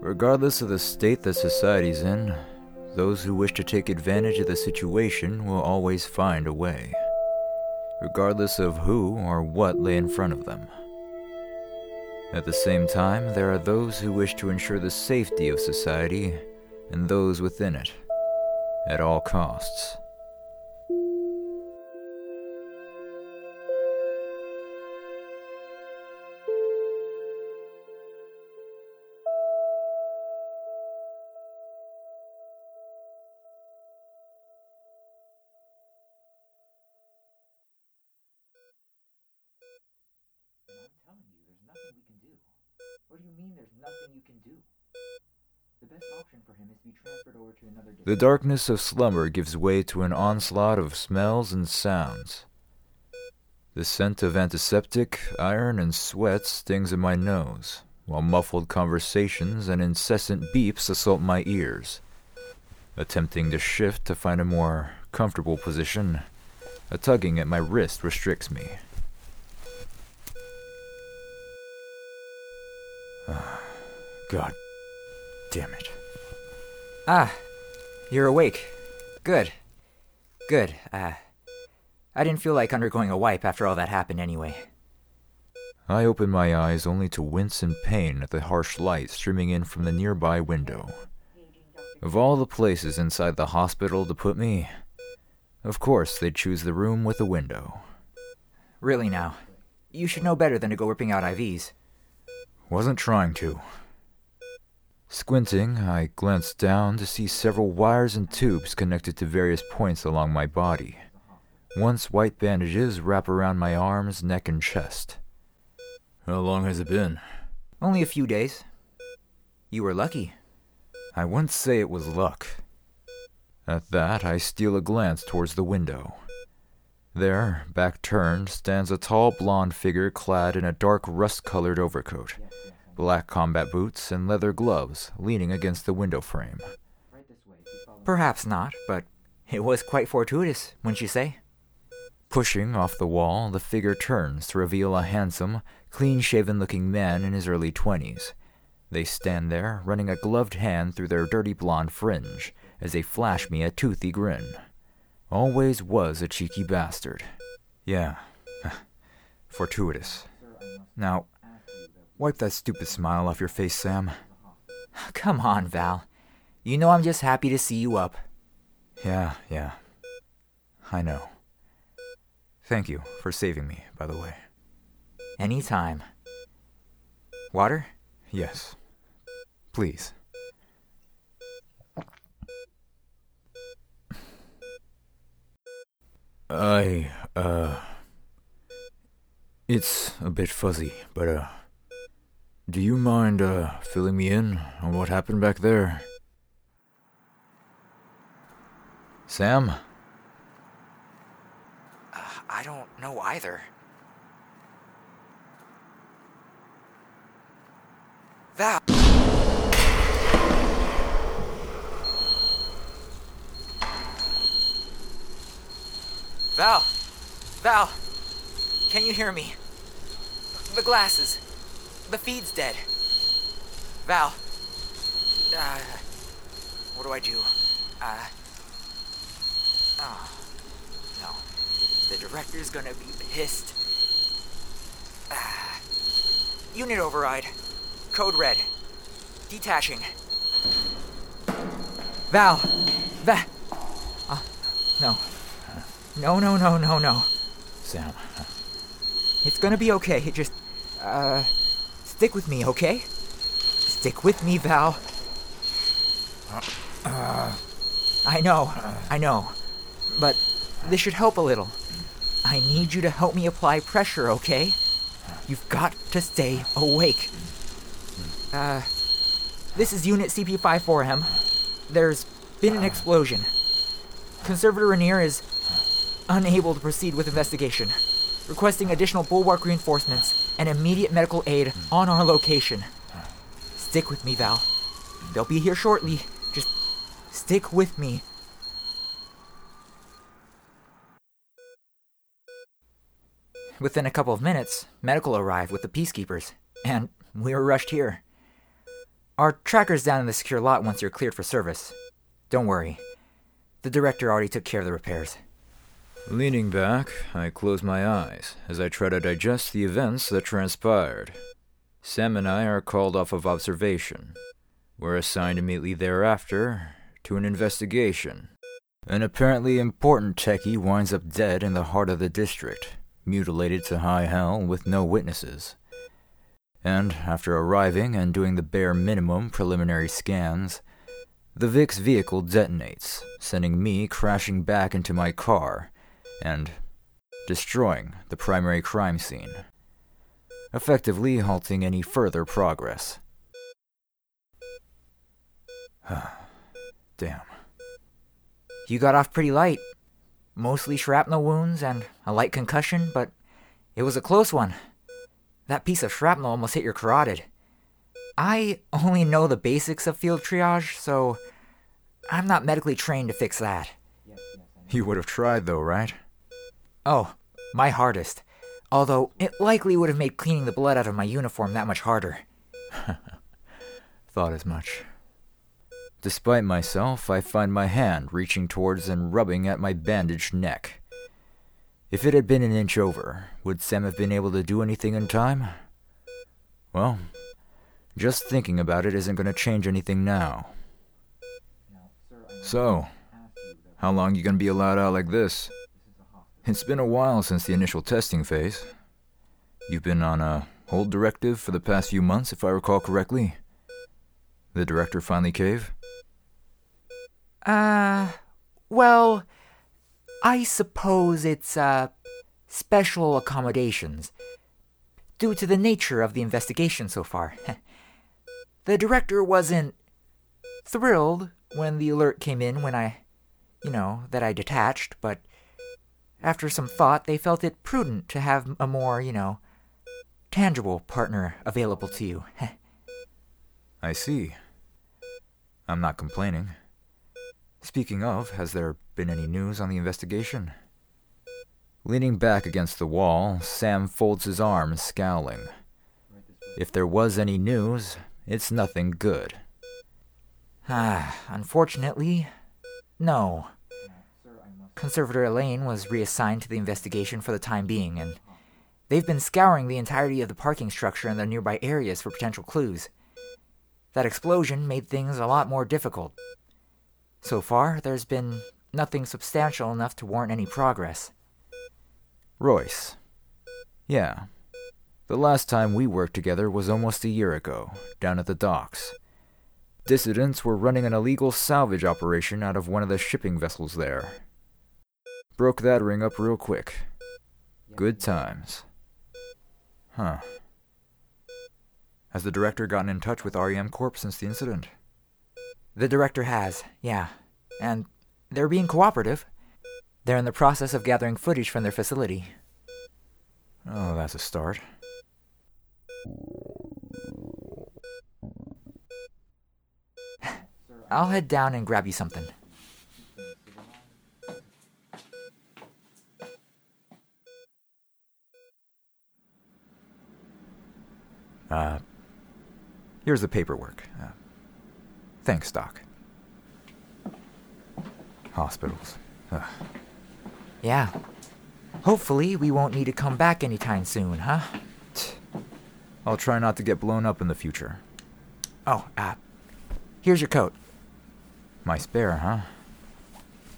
Regardless of the state that society's in, those who wish to take advantage of the situation will always find a way, regardless of who or what lay in front of them. At the same time, there are those who wish to ensure the safety of society and those within it at all costs. What do you mean there's nothing you can do? The best option for him is to be transferred over to another The darkness of slumber gives way to an onslaught of smells and sounds. The scent of antiseptic, iron, and sweat stings in my nose, while muffled conversations and incessant beeps assault my ears. Attempting to shift to find a more comfortable position, a tugging at my wrist restricts me. God damn it. Ah, you're awake. Good. Good. Uh, I didn't feel like undergoing a wipe after all that happened anyway. I opened my eyes only to wince in pain at the harsh light streaming in from the nearby window. Of all the places inside the hospital to put me, of course they'd choose the room with a window. Really now. You should know better than to go ripping out IVs. Wasn't trying to. Squinting, I glanced down to see several wires and tubes connected to various points along my body. Once white bandages wrap around my arms, neck, and chest. How long has it been? Only a few days. You were lucky. I wouldn't say it was luck. At that, I steal a glance towards the window. There, back turned, stands a tall blonde figure clad in a dark rust colored overcoat, black combat boots, and leather gloves, leaning against the window frame. Perhaps not, but it was quite fortuitous, wouldn't you say? Pushing off the wall, the figure turns to reveal a handsome, clean shaven looking man in his early twenties. They stand there, running a gloved hand through their dirty blonde fringe, as they flash me a toothy grin. Always was a cheeky bastard. Yeah, fortuitous. Now, wipe that stupid smile off your face, Sam. Come on, Val. You know I'm just happy to see you up. Yeah, yeah. I know. Thank you for saving me, by the way. Anytime. Water? Yes. Please. I, uh. It's a bit fuzzy, but, uh. Do you mind, uh, filling me in on what happened back there? Sam? Uh, I don't know either. Val! Val! Can you hear me? The glasses. The feed's dead. Val. Uh, what do I do? Uh. Oh. No. The director's gonna be pissed. Ah. Unit override. Code red. Detaching. Val! Val! Uh, no. No, no, no, no, no. Sam. It's gonna be okay. Just, uh, stick with me, okay? Stick with me, Val. Uh, I know, I know. But this should help a little. I need you to help me apply pressure, okay? You've got to stay awake. Uh, this is Unit CP54M. There's been an explosion. Conservator Rainier is unable to proceed with investigation, requesting additional bulwark reinforcements and immediate medical aid on our location. Stick with me, Val. They'll be here shortly. Just stick with me. Within a couple of minutes, medical arrived with the peacekeepers, and we were rushed here. Our tracker's down in the secure lot once you're cleared for service. Don't worry. The director already took care of the repairs. Leaning back, I close my eyes as I try to digest the events that transpired. Sam and I are called off of observation. We're assigned immediately thereafter to an investigation. An apparently important techie winds up dead in the heart of the district, mutilated to high hell with no witnesses. And after arriving and doing the bare minimum preliminary scans, the VIX vehicle detonates, sending me crashing back into my car and destroying the primary crime scene, effectively halting any further progress. Damn. You got off pretty light. Mostly shrapnel wounds and a light concussion, but it was a close one. That piece of shrapnel almost hit your carotid. I only know the basics of field triage, so I'm not medically trained to fix that. You would have tried, though, right? Oh, my hardest. Although it likely would have made cleaning the blood out of my uniform that much harder. Thought as much. Despite myself, I find my hand reaching towards and rubbing at my bandaged neck. If it had been an inch over, would Sam have been able to do anything in time? Well, just thinking about it isn't going to change anything now. So, how long you going to be allowed out like this? It's been a while since the initial testing phase. You've been on a hold directive for the past few months, if I recall correctly. The director finally cave? Uh, well, I suppose it's, uh, special accommodations. Due to the nature of the investigation so far. the director wasn't thrilled when the alert came in when I, you know, that I detached, but after some thought, they felt it prudent to have a more, you know, tangible partner available to you. I see. I'm not complaining. Speaking of, has there been any news on the investigation? Leaning back against the wall, Sam folds his arms, scowling. If there was any news, it's nothing good. Ah, unfortunately, no. Conservator Elaine was reassigned to the investigation for the time being, and they've been scouring the entirety of the parking structure and the nearby areas for potential clues. That explosion made things a lot more difficult. So far, there's been nothing substantial enough to warrant any progress. Royce. Yeah. The last time we worked together was almost a year ago, down at the docks. Dissidents were running an illegal salvage operation out of one of the shipping vessels there. Broke that ring up real quick. Good times. Huh. Has the director gotten in touch with REM Corp since the incident? The director has, yeah. And they're being cooperative. They're in the process of gathering footage from their facility. Oh, that's a start. I'll head down and grab you something. Uh, here's the paperwork. Uh, thanks, Doc. Hospitals. Ugh. Yeah. Hopefully, we won't need to come back anytime soon, huh? I'll try not to get blown up in the future. Oh, uh, here's your coat. My spare, huh?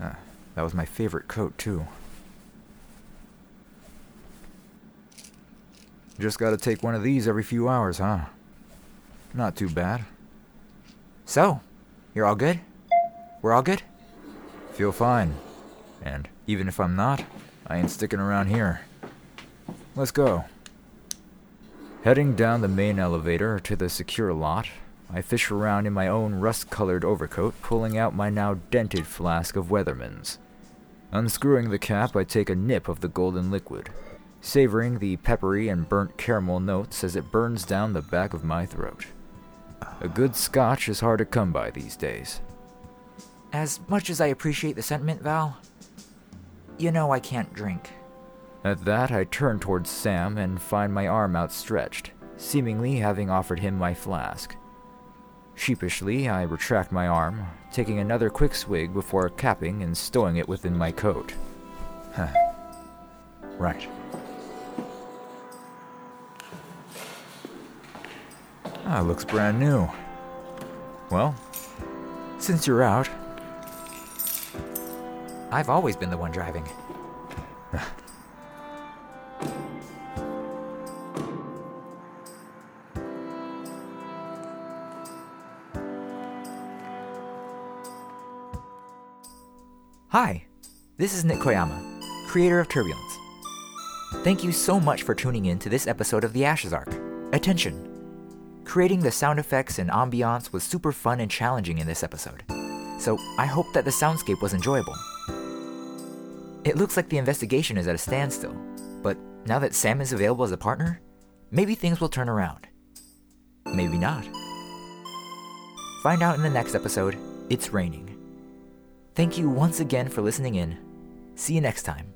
Uh, that was my favorite coat, too. Just gotta take one of these every few hours, huh? Not too bad. So, you're all good? We're all good? Feel fine. And even if I'm not, I ain't sticking around here. Let's go. Heading down the main elevator to the secure lot, I fish around in my own rust colored overcoat, pulling out my now dented flask of Weatherman's. Unscrewing the cap, I take a nip of the golden liquid, savoring the peppery and burnt caramel notes as it burns down the back of my throat. A good scotch is hard to come by these days. As much as I appreciate the sentiment, Val, you know I can't drink. At that, I turn towards Sam and find my arm outstretched, seemingly having offered him my flask. Sheepishly, I retract my arm, taking another quick swig before capping and stowing it within my coat. Huh. Right. Ah, looks brand new. Well, since you're out, I've always been the one driving. Hi, this is Nick Koyama, creator of Turbulence. Thank you so much for tuning in to this episode of The Ashes Arc. Attention! Creating the sound effects and ambiance was super fun and challenging in this episode, so I hope that the soundscape was enjoyable. It looks like the investigation is at a standstill, but now that Sam is available as a partner, maybe things will turn around. Maybe not. Find out in the next episode It's Raining. Thank you once again for listening in. See you next time.